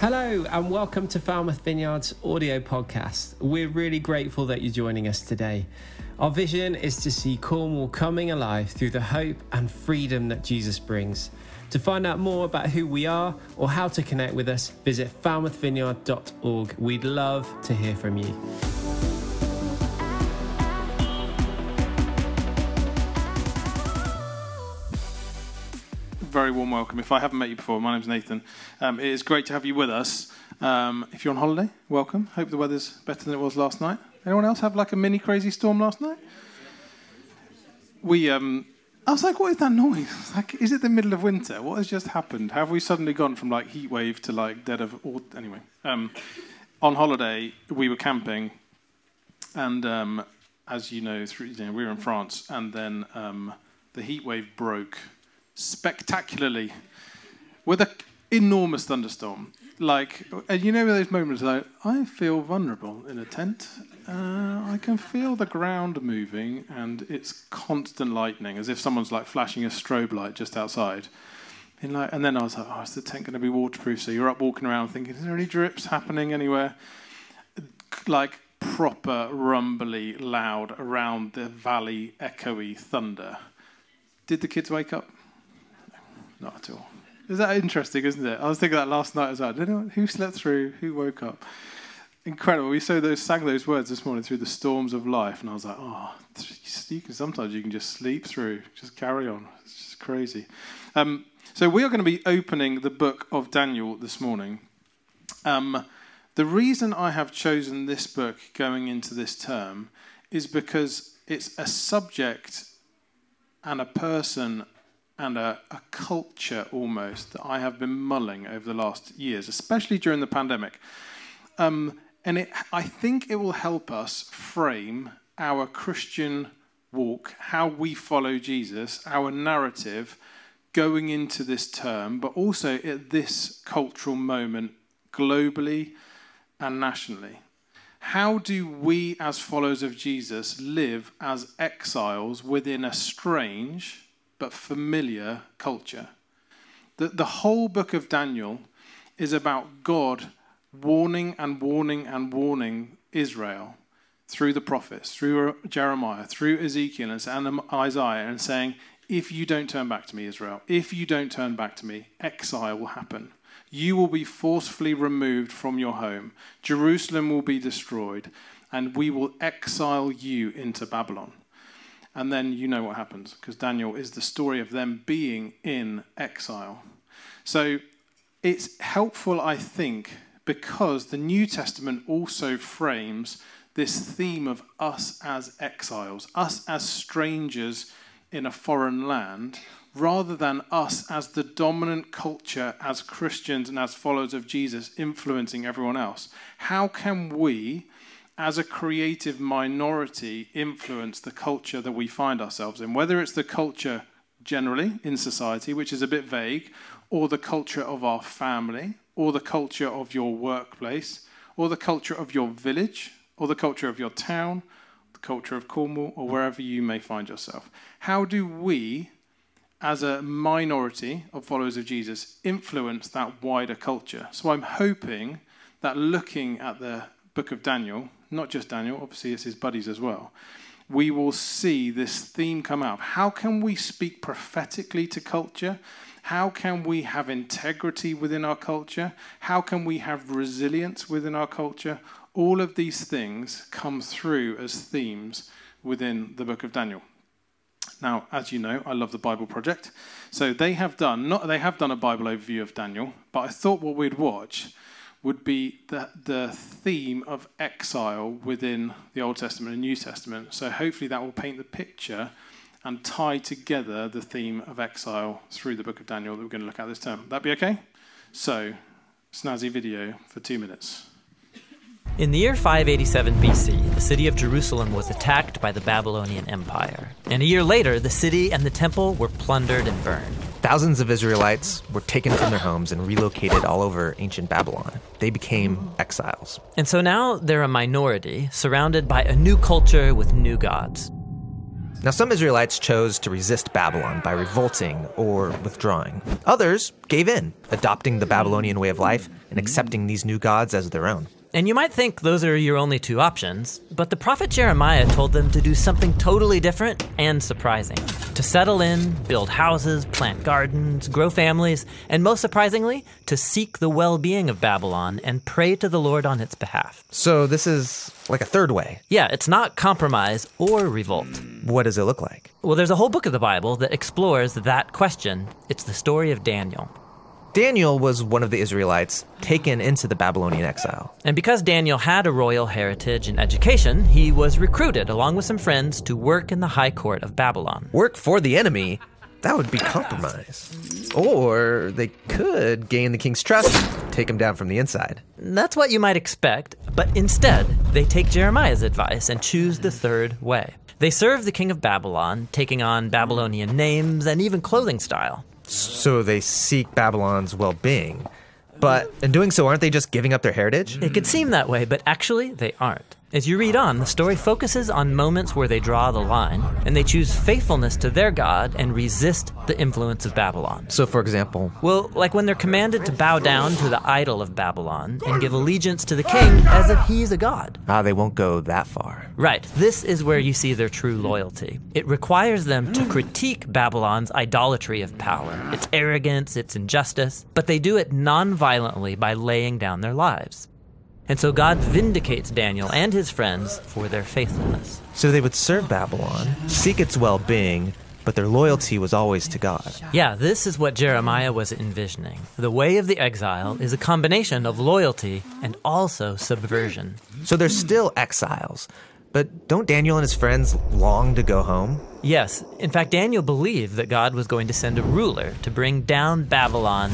Hello, and welcome to Falmouth Vineyard's audio podcast. We're really grateful that you're joining us today. Our vision is to see Cornwall coming alive through the hope and freedom that Jesus brings. To find out more about who we are or how to connect with us, visit falmouthvineyard.org. We'd love to hear from you. Welcome. If I haven't met you before, my name's Nathan. Um, it is great to have you with us. Um, if you're on holiday, welcome. Hope the weather's better than it was last night. Anyone else have like a mini crazy storm last night? We, um, I was like, what is that noise? Like, is it the middle of winter? What has just happened? Have we suddenly gone from like heat wave to like dead of all? Anyway, um, on holiday we were camping, and um, as you know, through, you know, we were in France, and then um, the heat wave broke spectacularly with an enormous thunderstorm. Like, and you know those moments like, I feel vulnerable in a tent. Uh, I can feel the ground moving, and it's constant lightning, as if someone's like flashing a strobe light just outside. And, like, and then I was like, oh, is the tent going to be waterproof? So you're up walking around thinking, is there any drips happening anywhere? Like proper rumbly loud around the valley echoey thunder. Did the kids wake up? Not at all. Is that interesting, isn't it? I was thinking that last night as well. Anyone, who slept through? Who woke up? Incredible. We those, sang those words this morning through the storms of life, and I was like, oh, you can, sometimes you can just sleep through, just carry on. It's just crazy. Um, so we are going to be opening the book of Daniel this morning. Um, the reason I have chosen this book going into this term is because it's a subject and a person and a, a, culture almost that I have been mulling over the last years, especially during the pandemic. Um, and it, I think it will help us frame our Christian walk, how we follow Jesus, our narrative going into this term, but also at this cultural moment globally and nationally. How do we, as followers of Jesus, live as exiles within a strange, but familiar culture. The, the whole book of Daniel is about God warning and warning and warning Israel through the prophets, through Jeremiah, through Ezekiel and Isaiah, and saying, If you don't turn back to me, Israel, if you don't turn back to me, exile will happen. You will be forcefully removed from your home. Jerusalem will be destroyed, and we will exile you into Babylon. And then you know what happens, because Daniel is the story of them being in exile. So it's helpful, I think, because the New Testament also frames this theme of us as exiles, us as strangers in a foreign land, rather than us as the dominant culture, as Christians and as followers of Jesus, influencing everyone else. How can we? As a creative minority, influence the culture that we find ourselves in, whether it's the culture generally in society, which is a bit vague, or the culture of our family, or the culture of your workplace, or the culture of your village, or the culture of your town, the culture of Cornwall, or wherever you may find yourself. How do we, as a minority of followers of Jesus, influence that wider culture? So I'm hoping that looking at the book of Daniel, not just Daniel, obviously it's his buddies as well, we will see this theme come out. How can we speak prophetically to culture? How can we have integrity within our culture? How can we have resilience within our culture? All of these things come through as themes within the book of Daniel. Now, as you know, I love the Bible Project. So they have done not they have done a Bible overview of Daniel, but I thought what we'd watch would be the, the theme of exile within the Old Testament and New Testament. So hopefully that will paint the picture and tie together the theme of exile through the book of Daniel that we're going to look at this term. That be okay? So, snazzy video for two minutes. In the year 587 BC, the city of Jerusalem was attacked by the Babylonian Empire. And a year later, the city and the temple were plundered and burned. Thousands of Israelites were taken from their homes and relocated all over ancient Babylon. They became exiles. And so now they're a minority, surrounded by a new culture with new gods. Now, some Israelites chose to resist Babylon by revolting or withdrawing. Others gave in, adopting the Babylonian way of life and accepting these new gods as their own. And you might think those are your only two options, but the prophet Jeremiah told them to do something totally different and surprising to settle in, build houses, plant gardens, grow families, and most surprisingly, to seek the well being of Babylon and pray to the Lord on its behalf. So, this is like a third way. Yeah, it's not compromise or revolt. What does it look like? Well, there's a whole book of the Bible that explores that question. It's the story of Daniel. Daniel was one of the Israelites taken into the Babylonian exile. And because Daniel had a royal heritage and education, he was recruited along with some friends to work in the high court of Babylon. Work for the enemy? That would be compromise. Or they could gain the king's trust, take him down from the inside. That's what you might expect, but instead, they take Jeremiah's advice and choose the third way. They serve the king of Babylon, taking on Babylonian names and even clothing style. So they seek Babylon's well being. But in doing so, aren't they just giving up their heritage? It could seem that way, but actually, they aren't. As you read on, the story focuses on moments where they draw the line, and they choose faithfulness to their God and resist the influence of Babylon. So, for example, Well, like when they're commanded to bow down to the idol of Babylon and give allegiance to the king as if he's a god. ah, they won't go that far. Right, this is where you see their true loyalty. It requires them to critique Babylon's idolatry of power, its arrogance, its injustice, but they do it non-violently by laying down their lives. And so God vindicates Daniel and his friends for their faithfulness. So they would serve Babylon, seek its well being, but their loyalty was always to God. Yeah, this is what Jeremiah was envisioning. The way of the exile is a combination of loyalty and also subversion. So they're still exiles. But don't Daniel and his friends long to go home? Yes, in fact, Daniel believed that God was going to send a ruler to bring down Babylon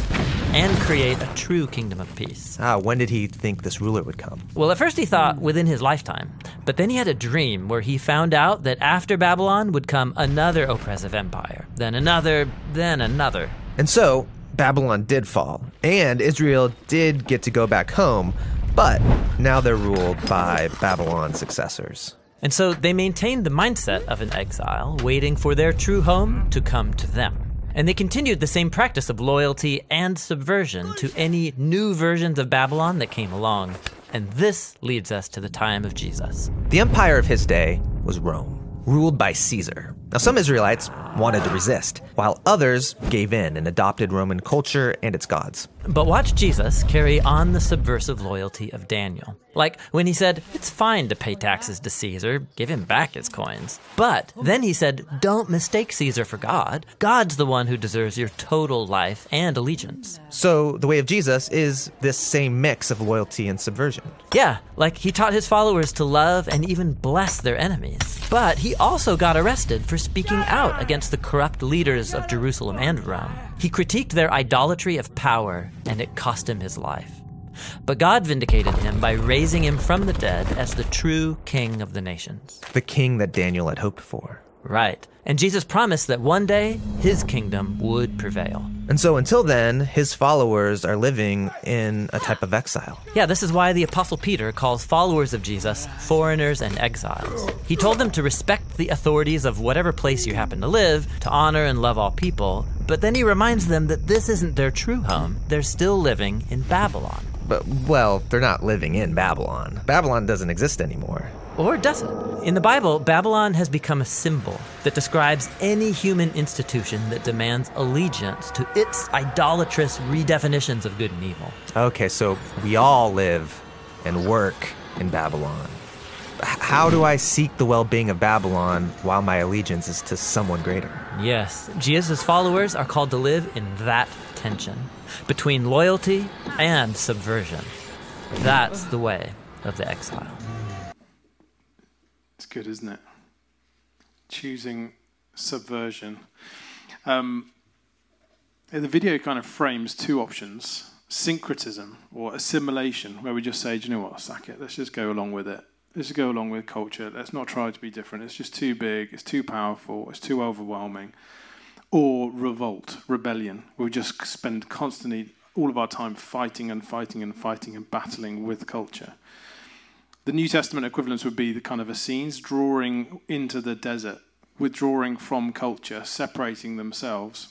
and create a true kingdom of peace. Ah, when did he think this ruler would come? Well, at first he thought within his lifetime, but then he had a dream where he found out that after Babylon would come another oppressive empire, then another, then another. And so, Babylon did fall, and Israel did get to go back home, but now they're ruled by Babylon's successors. And so they maintained the mindset of an exile, waiting for their true home to come to them. And they continued the same practice of loyalty and subversion to any new versions of Babylon that came along. And this leads us to the time of Jesus. The empire of his day was Rome, ruled by Caesar. Now, some Israelites wanted to resist, while others gave in and adopted Roman culture and its gods. But watch Jesus carry on the subversive loyalty of Daniel. Like when he said, It's fine to pay taxes to Caesar, give him back his coins. But then he said, Don't mistake Caesar for God. God's the one who deserves your total life and allegiance. So, the way of Jesus is this same mix of loyalty and subversion. Yeah, like he taught his followers to love and even bless their enemies. But he also got arrested for speaking out against the corrupt leaders of Jerusalem and Rome. He critiqued their idolatry of power, and it cost him his life. But God vindicated him by raising him from the dead as the true king of the nations. The king that Daniel had hoped for. Right. And Jesus promised that one day his kingdom would prevail. And so, until then, his followers are living in a type of exile. Yeah, this is why the Apostle Peter calls followers of Jesus foreigners and exiles. He told them to respect the authorities of whatever place you happen to live, to honor and love all people, but then he reminds them that this isn't their true home. They're still living in Babylon. But, well, they're not living in Babylon. Babylon doesn't exist anymore. Or does it? In the Bible, Babylon has become a symbol that describes any human institution that demands allegiance to its idolatrous redefinitions of good and evil. Okay, so we all live and work in Babylon. How do I seek the well being of Babylon while my allegiance is to someone greater? Yes, Jesus' followers are called to live in that tension between loyalty and subversion. That's the way of the exile. It's good, isn't it? Choosing subversion. Um, the video kind of frames two options syncretism or assimilation, where we just say, Do you know what, sack it, let's just go along with it. Let's just go along with culture. Let's not try to be different. It's just too big, it's too powerful, it's too overwhelming. Or revolt, rebellion. We just spend constantly all of our time fighting and fighting and fighting and battling with culture. The New Testament equivalents would be the kind of Essenes drawing into the desert withdrawing from culture, separating themselves,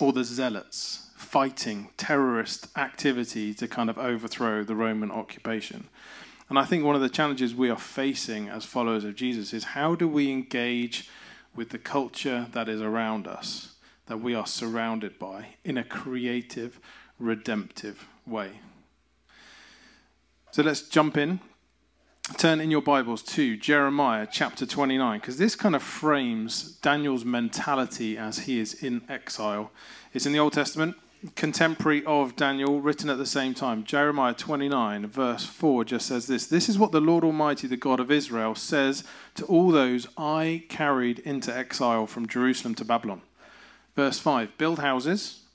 or the zealots fighting terrorist activity to kind of overthrow the Roman occupation. And I think one of the challenges we are facing as followers of Jesus is how do we engage with the culture that is around us, that we are surrounded by, in a creative, redemptive way. So let's jump in. Turn in your Bibles to Jeremiah chapter 29, because this kind of frames Daniel's mentality as he is in exile. It's in the Old Testament, contemporary of Daniel, written at the same time. Jeremiah 29, verse 4, just says this This is what the Lord Almighty, the God of Israel, says to all those I carried into exile from Jerusalem to Babylon. Verse 5 Build houses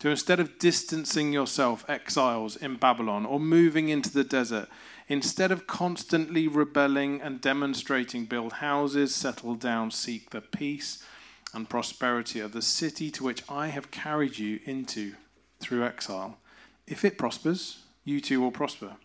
So instead of distancing yourself, exiles in Babylon, or moving into the desert, instead of constantly rebelling and demonstrating, build houses, settle down, seek the peace and prosperity of the city to which I have carried you into through exile. If it prospers, you too will prosper.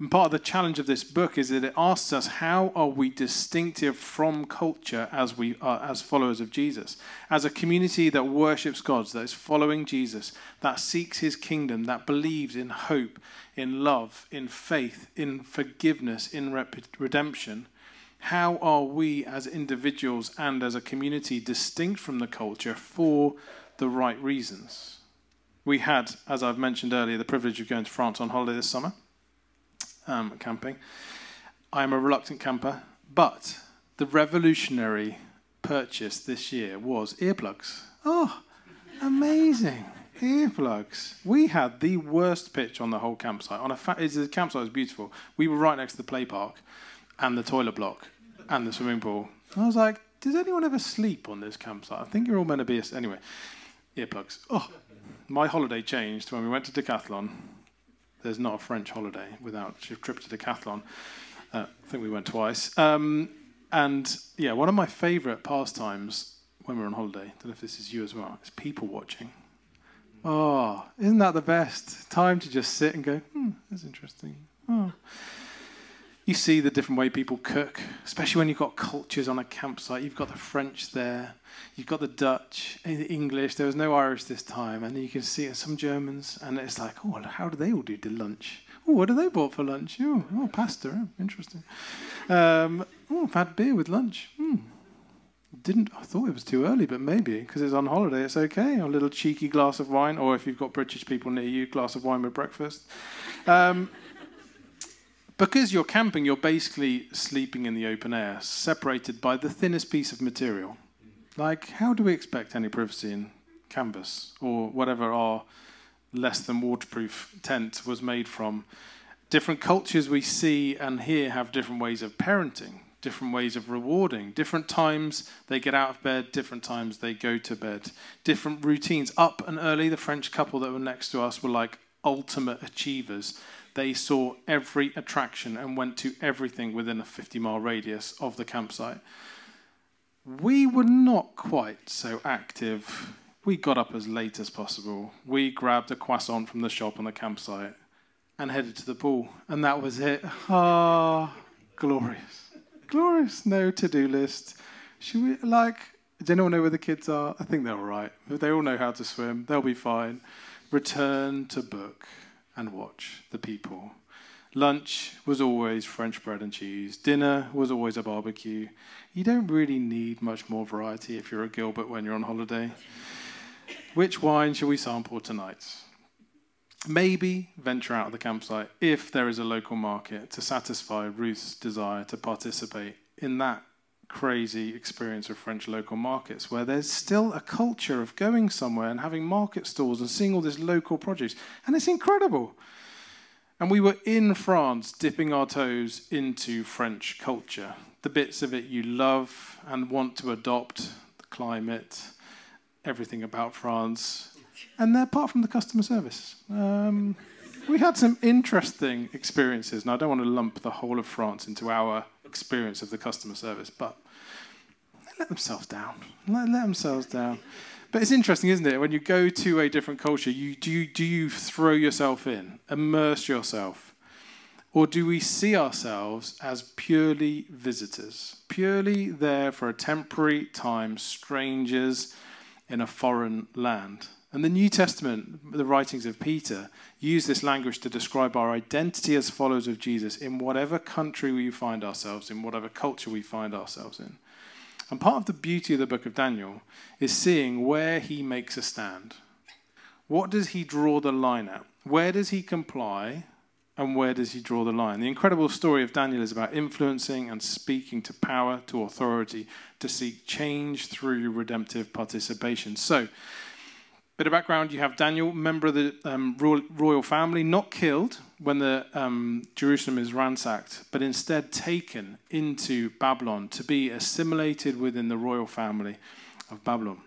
And part of the challenge of this book is that it asks us how are we distinctive from culture as we are as followers of Jesus, as a community that worships God, that is following Jesus, that seeks His kingdom, that believes in hope, in love, in faith, in forgiveness, in redemption. How are we as individuals and as a community distinct from the culture for the right reasons? We had, as I've mentioned earlier, the privilege of going to France on holiday this summer um, camping. I am a reluctant camper, but the revolutionary purchase this year was earplugs. Oh, amazing! Earplugs. We had the worst pitch on the whole campsite. On a fa- the campsite was beautiful. We were right next to the play park, and the toilet block, and the swimming pool. I was like, does anyone ever sleep on this campsite? I think you're all meant to be. Anyway, earplugs. Oh, my holiday changed when we went to Decathlon there's not a French holiday without a trip to Decathlon. Uh, I think we went twice. Um, and yeah, one of my favourite pastimes when we're on holiday, I don't know if this is you as well, is people watching. Oh, isn't that the best? Time to just sit and go, hmm, that's interesting. Oh you see the different way people cook, especially when you've got cultures on a campsite. You've got the French there, you've got the Dutch, the English. There was no Irish this time, and you can see some Germans, and it's like, oh, how do they all do the lunch? Oh, what do they bought for lunch? Oh, oh pasta. Oh, interesting. Um, oh, I've had beer with lunch. Hmm. Didn't I thought it was too early, but maybe because it's on holiday, it's okay. A little cheeky glass of wine, or if you've got British people near you, glass of wine with breakfast. Um, because you're camping, you're basically sleeping in the open air, separated by the thinnest piece of material. Like, how do we expect any privacy in canvas or whatever our less than waterproof tent was made from? Different cultures we see and hear have different ways of parenting, different ways of rewarding, different times they get out of bed, different times they go to bed, different routines. Up and early, the French couple that were next to us were like ultimate achievers they saw every attraction and went to everything within a 50 mile radius of the campsite. We were not quite so active. We got up as late as possible. We grabbed a croissant from the shop on the campsite and headed to the pool. And that was it. Ah, glorious. Glorious. No to do list. Should we, like, does anyone know where the kids are? I think they're all right. They all know how to swim. They'll be fine. Return to book and watch the people. Lunch was always French bread and cheese. Dinner was always a barbecue. You don't really need much more variety if you're a Gilbert when you're on holiday. Which wine shall we sample tonight? Maybe venture out of the campsite if there is a local market to satisfy Ruth's desire to participate in that crazy experience of French local markets, where there's still a culture of going somewhere and having market stalls and seeing all this local produce. And it's incredible. And we were in France dipping our toes into French culture, the bits of it you love and want to adopt, the climate, everything about France, and apart from the customer service. Um, we had some interesting experiences, and I don't want to lump the whole of France into our experience of the customer service, but they let themselves down. Let, let themselves down. But it's interesting, isn't it? When you go to a different culture, you, do, you, do you throw yourself in, immerse yourself? Or do we see ourselves as purely visitors, purely there for a temporary time, strangers in a foreign land? And the New Testament, the writings of Peter, use this language to describe our identity as followers of Jesus in whatever country we find ourselves in, whatever culture we find ourselves in. And part of the beauty of the book of Daniel is seeing where he makes a stand. What does he draw the line at? Where does he comply and where does he draw the line? The incredible story of Daniel is about influencing and speaking to power, to authority, to seek change through redemptive participation. So, bit of background you have Daniel, member of the um, royal family, not killed when the um, Jerusalem is ransacked, but instead taken into Babylon to be assimilated within the royal family of Babylon.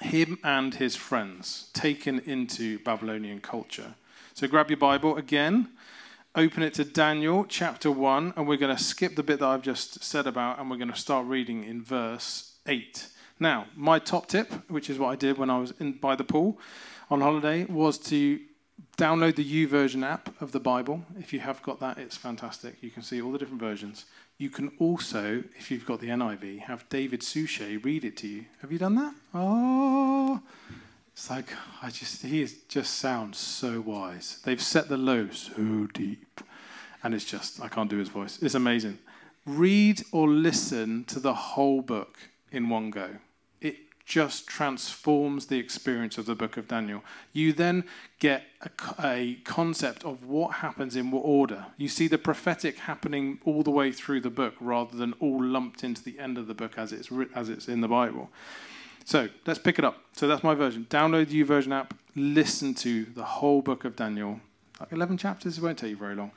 Him and his friends taken into Babylonian culture. So grab your Bible again, open it to Daniel chapter 1, and we're going to skip the bit that I've just said about, and we're going to start reading in verse 8. Now, my top tip, which is what I did when I was in, by the pool on holiday, was to download the YouVersion app of the Bible. If you have got that, it's fantastic. You can see all the different versions. You can also, if you've got the NIV, have David Suchet read it to you. Have you done that? Oh, it's like I just he just sounds so wise. They've set the low so deep, and it's just I can't do his voice. It's amazing. Read or listen to the whole book in one go. Just transforms the experience of the book of Daniel. You then get a, a, concept of what happens in what order. You see the prophetic happening all the way through the book rather than all lumped into the end of the book as it's, as it's in the Bible. So let's pick it up. So that's my version. Download the YouVersion app, listen to the whole book of Daniel. Like 11 chapters, it won't take you very long,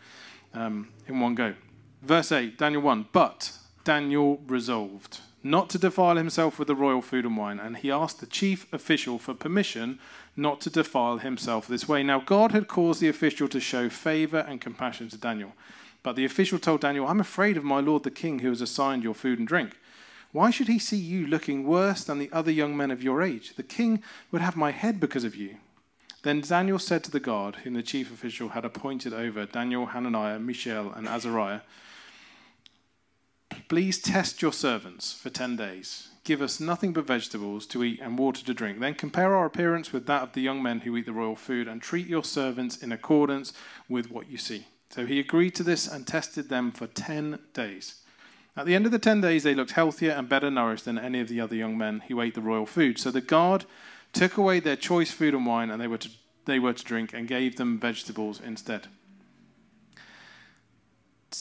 um, in one go. Verse 8, Daniel 1. But Daniel resolved not to defile himself with the royal food and wine, and he asked the chief official for permission not to defile himself this way. Now, God had caused the official to show favor and compassion to Daniel. But the official told Daniel, I'm afraid of my lord the king who has assigned your food and drink. Why should he see you looking worse than the other young men of your age? The king would have my head because of you. Then Daniel said to the guard, whom the chief official had appointed over Daniel, Hananiah, Mishael, and Azariah, Please test your servants for 10 days. Give us nothing but vegetables to eat and water to drink. Then compare our appearance with that of the young men who eat the royal food, and treat your servants in accordance with what you see. So he agreed to this and tested them for 10 days. At the end of the 10 days, they looked healthier and better nourished than any of the other young men who ate the royal food. So the guard took away their choice food and wine, and they were to, they were to drink, and gave them vegetables instead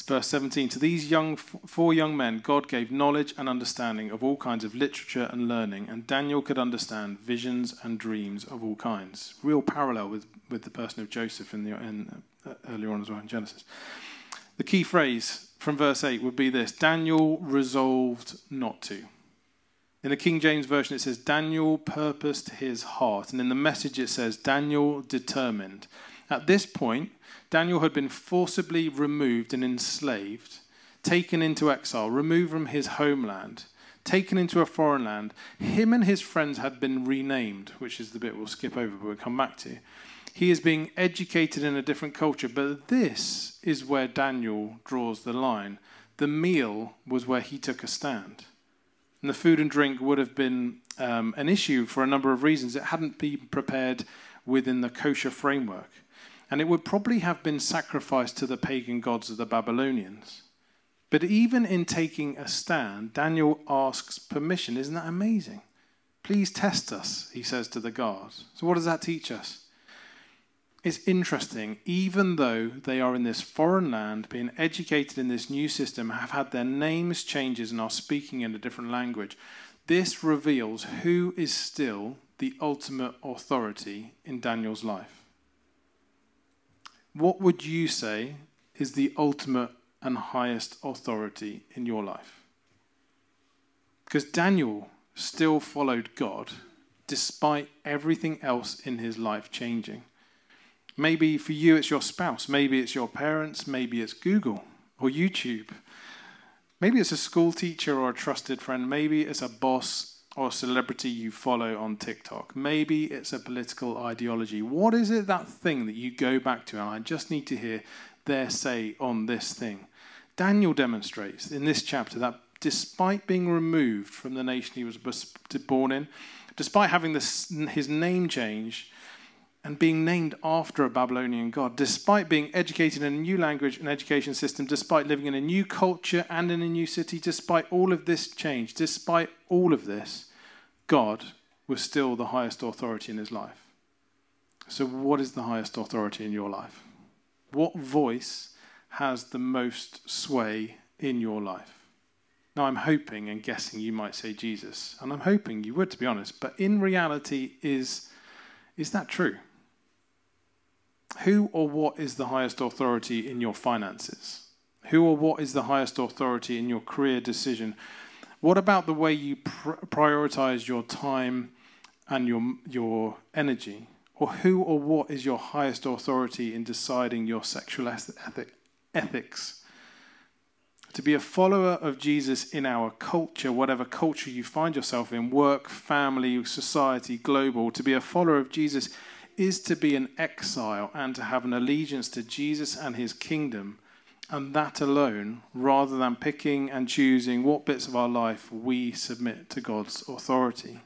verse 17 to these young four young men god gave knowledge and understanding of all kinds of literature and learning and daniel could understand visions and dreams of all kinds. Real parallel with, with the person of joseph in the in, uh, earlier on as well in genesis. The key phrase from verse 8 would be this daniel resolved not to. In the king james version it says daniel purposed his heart and in the message it says daniel determined at this point Daniel had been forcibly removed and enslaved, taken into exile, removed from his homeland, taken into a foreign land. Him and his friends had been renamed, which is the bit we'll skip over, but we'll come back to. He is being educated in a different culture, but this is where Daniel draws the line. The meal was where he took a stand. And the food and drink would have been um, an issue for a number of reasons. It hadn't been prepared within the kosher framework and it would probably have been sacrificed to the pagan gods of the Babylonians. But even in taking a stand, Daniel asks permission. Isn't that amazing? Please test us, he says to the guards. So, what does that teach us? It's interesting, even though they are in this foreign land, being educated in this new system, have had their names changes and are speaking in a different language, this reveals who is still the ultimate authority in Daniel's life what would you say is the ultimate and highest authority in your life? Because Daniel still followed God despite everything else in his life changing. Maybe for you it's your spouse, maybe it's your parents, maybe it's Google or YouTube. Maybe it's a school teacher or a trusted friend, maybe it's a boss or celebrity you follow on TikTok. Maybe it's a political ideology. What is it, that thing that you go back to? And I just need to hear their say on this thing. Daniel demonstrates in this chapter that despite being removed from the nation he was born in, despite having this, his name changed and being named after a Babylonian god, despite being educated in a new language and education system, despite living in a new culture and in a new city, despite all of this change, despite all of this, God was still the highest authority in his life. So, what is the highest authority in your life? What voice has the most sway in your life? Now, I'm hoping and guessing you might say Jesus, and I'm hoping you would, to be honest, but in reality, is, is that true? Who or what is the highest authority in your finances? Who or what is the highest authority in your career decision? What about the way you pr- prioritize your time and your, your energy? Or who or what is your highest authority in deciding your sexual ethic, ethics? To be a follower of Jesus in our culture, whatever culture you find yourself in work, family, society, global to be a follower of Jesus is to be an exile and to have an allegiance to Jesus and his kingdom, and that alone, rather than picking and choosing what bits of our life we submit to God's authority.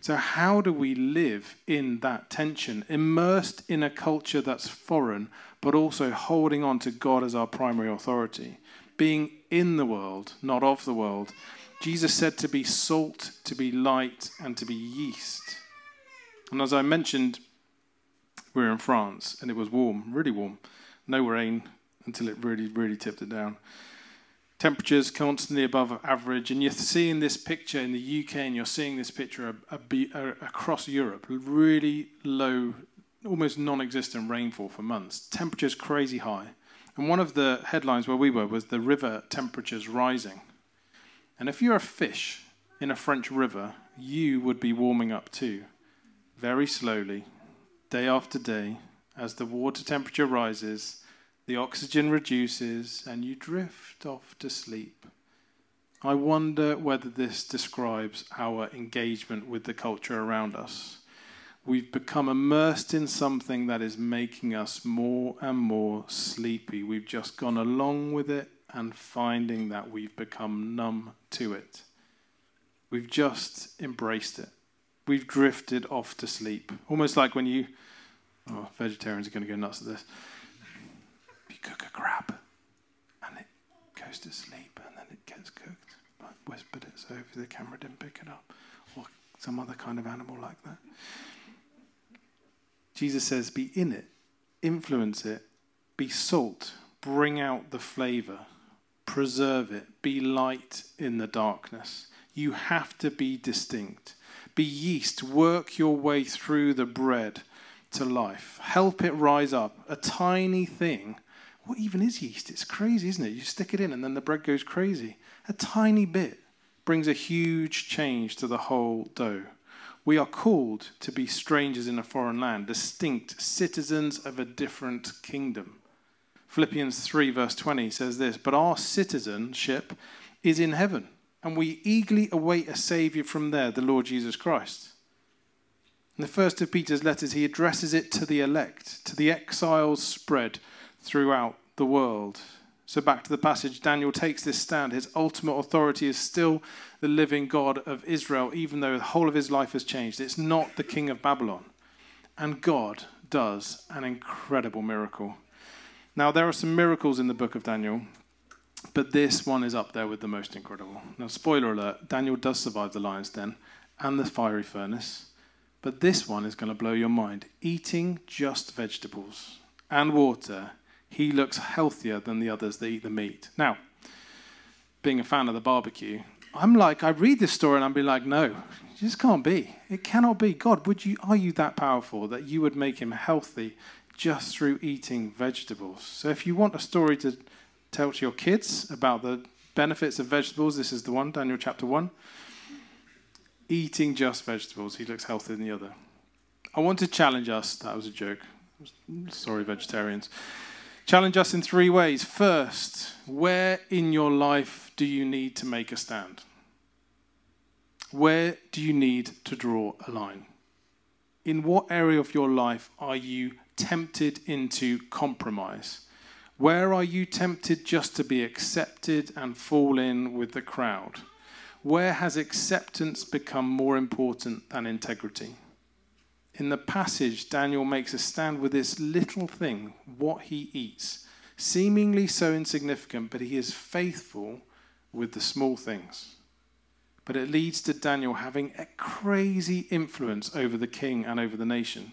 So, how do we live in that tension, immersed in a culture that's foreign, but also holding on to God as our primary authority? Being in the world, not of the world. Jesus said to be salt, to be light, and to be yeast. And as I mentioned, we were in France and it was warm, really warm. No rain until it really, really tipped it down. Temperatures constantly above average, and you're seeing this picture in the UK and you're seeing this picture across Europe really low, almost non existent rainfall for months. Temperatures crazy high. And one of the headlines where we were was the river temperatures rising. And if you're a fish in a French river, you would be warming up too, very slowly, day after day, as the water temperature rises, the oxygen reduces, and you drift off to sleep. I wonder whether this describes our engagement with the culture around us. We've become immersed in something that is making us more and more sleepy. We've just gone along with it and finding that we've become numb to it. We've just embraced it we've drifted off to sleep. Almost like when you, oh, vegetarians are going to go nuts at this. You cook a crab and it goes to sleep and then it gets cooked. I whispered it so the camera didn't pick it up. Or some other kind of animal like that. Jesus says, be in it, influence it, be salt, bring out the flavor, preserve it, be light in the darkness. You have to be distinct. Be yeast, work your way through the bread to life. Help it rise up. A tiny thing. What even is yeast? It's crazy, isn't it? You stick it in and then the bread goes crazy. A tiny bit brings a huge change to the whole dough. We are called to be strangers in a foreign land, distinct citizens of a different kingdom. Philippians 3, verse 20 says this But our citizenship is in heaven and we eagerly await a Saviour from there, the Lord Jesus Christ. In the first of Peter's letters, he addresses it to the elect, to the exiles spread throughout the world. So, back to the passage, Daniel takes this stand. His ultimate authority is still the living God of Israel, even though the whole of his life has changed. It's not the king of Babylon. And God does an incredible miracle. Now, there are some miracles in the book of Daniel. But this one is up there with the most incredible. Now, spoiler alert Daniel does survive the lion's den and the fiery furnace. But this one is going to blow your mind. Eating just vegetables and water, he looks healthier than the others that eat the meat. Now, being a fan of the barbecue, I'm like, I read this story and I'm being like, no, it just can't be. It cannot be. God, would you are you that powerful that you would make him healthy just through eating vegetables? So if you want a story to tell to your kids about the benefits of vegetables. This is the one, Daniel chapter 1. eating just vegetables. He looks healthier than the other. I want to challenge us. That was a joke. Sorry, vegetarians. Challenge us in three ways. First, where in your life do you need to make a stand? Where do you need to draw a line? In what area of your life are you tempted into compromise? Where are you tempted just to be accepted and fall in with the crowd? Where has acceptance become more important than integrity? In the passage, Daniel makes a stand with this little thing, what he eats, seemingly so insignificant, but he is faithful with the small things. But it leads to Daniel having a crazy influence over the king and over the nation.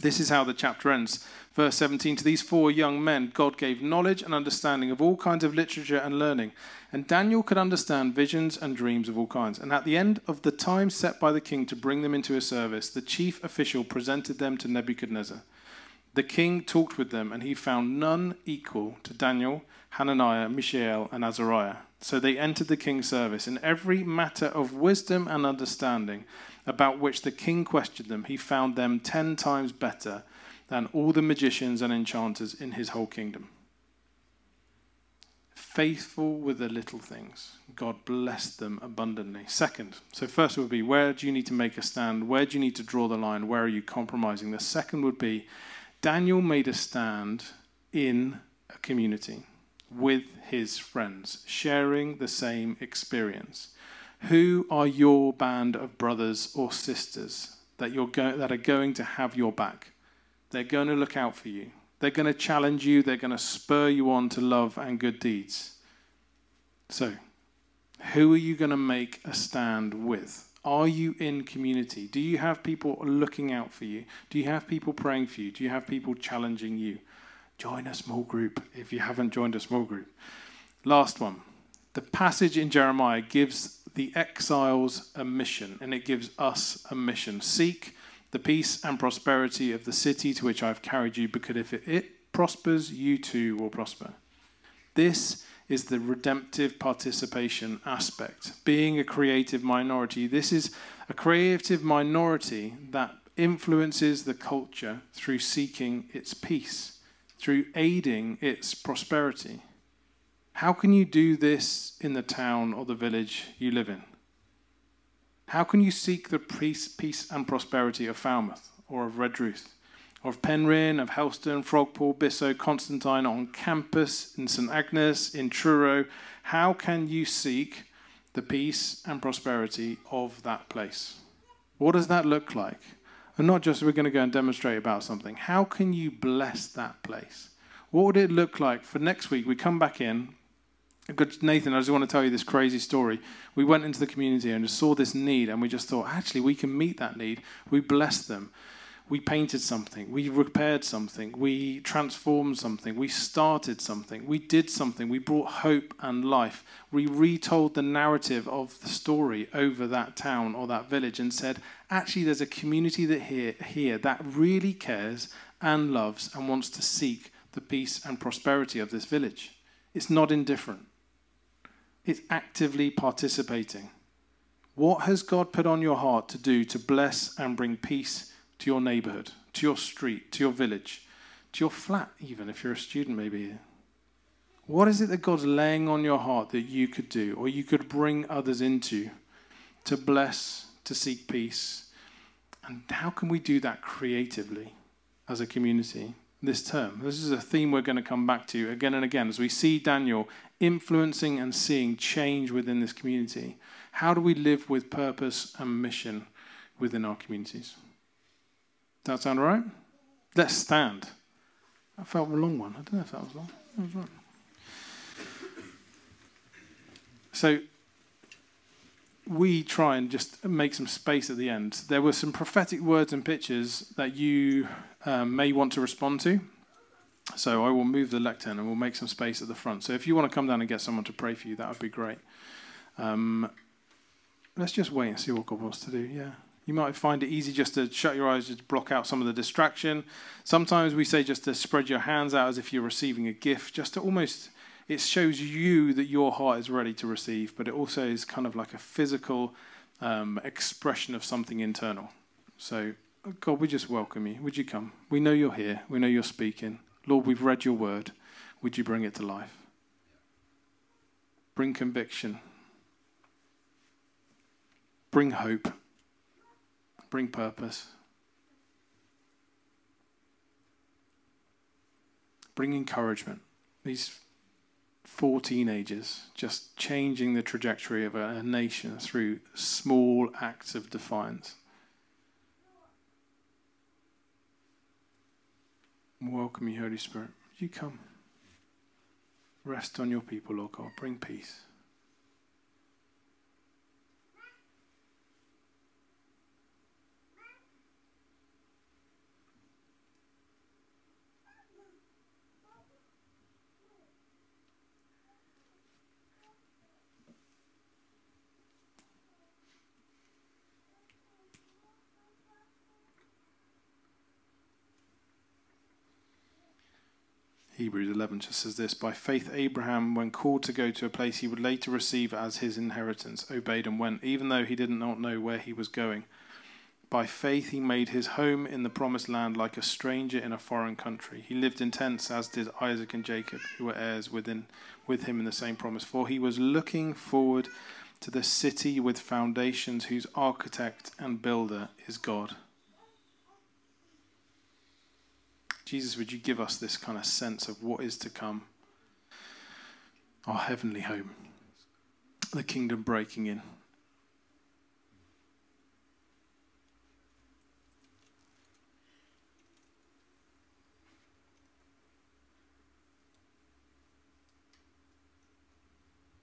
This is how the chapter ends. Verse 17 To these four young men, God gave knowledge and understanding of all kinds of literature and learning. And Daniel could understand visions and dreams of all kinds. And at the end of the time set by the king to bring them into his service, the chief official presented them to Nebuchadnezzar. The king talked with them, and he found none equal to Daniel, Hananiah, Mishael, and Azariah. So they entered the king's service. In every matter of wisdom and understanding, about which the king questioned them, he found them ten times better than all the magicians and enchanters in his whole kingdom. Faithful with the little things. God blessed them abundantly. Second, so first would be where do you need to make a stand? Where do you need to draw the line? Where are you compromising? The second would be Daniel made a stand in a community with his friends, sharing the same experience. Who are your band of brothers or sisters that, you're go- that are going to have your back? They're going to look out for you. They're going to challenge you. They're going to spur you on to love and good deeds. So, who are you going to make a stand with? Are you in community? Do you have people looking out for you? Do you have people praying for you? Do you have people challenging you? Join a small group if you haven't joined a small group. Last one. The passage in Jeremiah gives the exiles a mission, and it gives us a mission. Seek the peace and prosperity of the city to which I've carried you, because if it, it prospers, you too will prosper. This is the redemptive participation aspect. Being a creative minority, this is a creative minority that influences the culture through seeking its peace, through aiding its prosperity. How can you do this in the town or the village you live in? How can you seek the peace, peace and prosperity of Falmouth or of Redruth, or of Penryn, of Helston, Frogpool, Bissoe, Constantine, on campus, in St Agnes, in Truro? How can you seek the peace and prosperity of that place? What does that look like? And not just we're going to go and demonstrate about something. How can you bless that place? What would it look like for next week? We come back in, Nathan, I just want to tell you this crazy story. We went into the community and just saw this need, and we just thought, actually, we can meet that need. We blessed them. We painted something. We repaired something. We transformed something. We started something. We did something. We brought hope and life. We retold the narrative of the story over that town or that village and said, actually, there's a community that here, here that really cares and loves and wants to seek the peace and prosperity of this village. It's not indifferent. It's actively participating. What has God put on your heart to do to bless and bring peace to your neighborhood, to your street, to your village, to your flat, even if you're a student, maybe? What is it that God's laying on your heart that you could do or you could bring others into to bless, to seek peace? And how can we do that creatively as a community? This term. This is a theme we're going to come back to again and again as we see Daniel influencing and seeing change within this community. How do we live with purpose and mission within our communities? Does that sound right? Let's stand. I felt a long one. I don't know if that was long. That was right. So we try and just make some space at the end. There were some prophetic words and pictures that you um, may want to respond to. So I will move the lectern and we'll make some space at the front. So if you want to come down and get someone to pray for you, that would be great. Um, let's just wait and see what God wants to do. Yeah. You might find it easy just to shut your eyes, just block out some of the distraction. Sometimes we say just to spread your hands out as if you're receiving a gift, just to almost, it shows you that your heart is ready to receive, but it also is kind of like a physical um, expression of something internal. So, God, we just welcome you. Would you come? We know you're here. We know you're speaking. Lord, we've read your word. Would you bring it to life? Bring conviction. Bring hope. Bring purpose. Bring encouragement. These four teenagers just changing the trajectory of a, a nation through small acts of defiance. Welcome you, Holy Spirit. You come. Rest on your people, Lord God. Bring peace. Hebrews 11 just says this By faith, Abraham, when called to go to a place he would later receive as his inheritance, obeyed and went, even though he did not know where he was going. By faith, he made his home in the promised land like a stranger in a foreign country. He lived in tents, as did Isaac and Jacob, who were heirs within, with him in the same promise. For he was looking forward to the city with foundations, whose architect and builder is God. Jesus, would you give us this kind of sense of what is to come? Our heavenly home, the kingdom breaking in.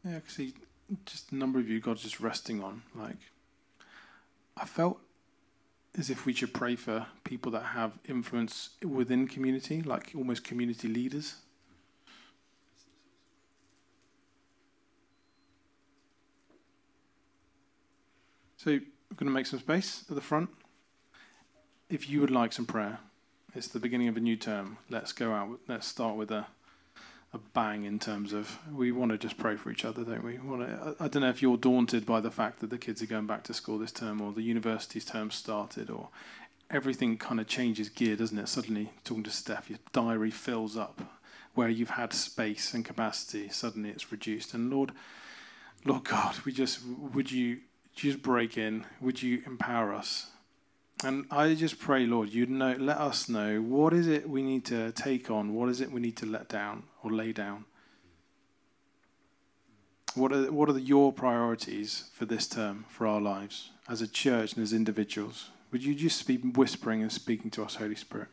Yeah, I see, just a number of you, God's just resting on. Like, I felt as if we should pray for people that have influence within community, like almost community leaders. So we're going to make some space at the front. If you would like some prayer, it's the beginning of a new term. Let's go out. Let's start with a a bang in terms of we want to just pray for each other, don't we? we want to, I, I don't know if you're daunted by the fact that the kids are going back to school this term, or the university's term started, or everything kind of changes gear, doesn't it? Suddenly, talking to Steph, your diary fills up where you've had space and capacity. Suddenly, it's reduced. And Lord, Lord God, we just would you just break in? Would you empower us? And I just pray, Lord, you'd know, let us know what is it we need to take on, what is it we need to let down or lay down. What are, what are the, your priorities for this term, for our lives, as a church and as individuals? Would you just be whispering and speaking to us, Holy Spirit?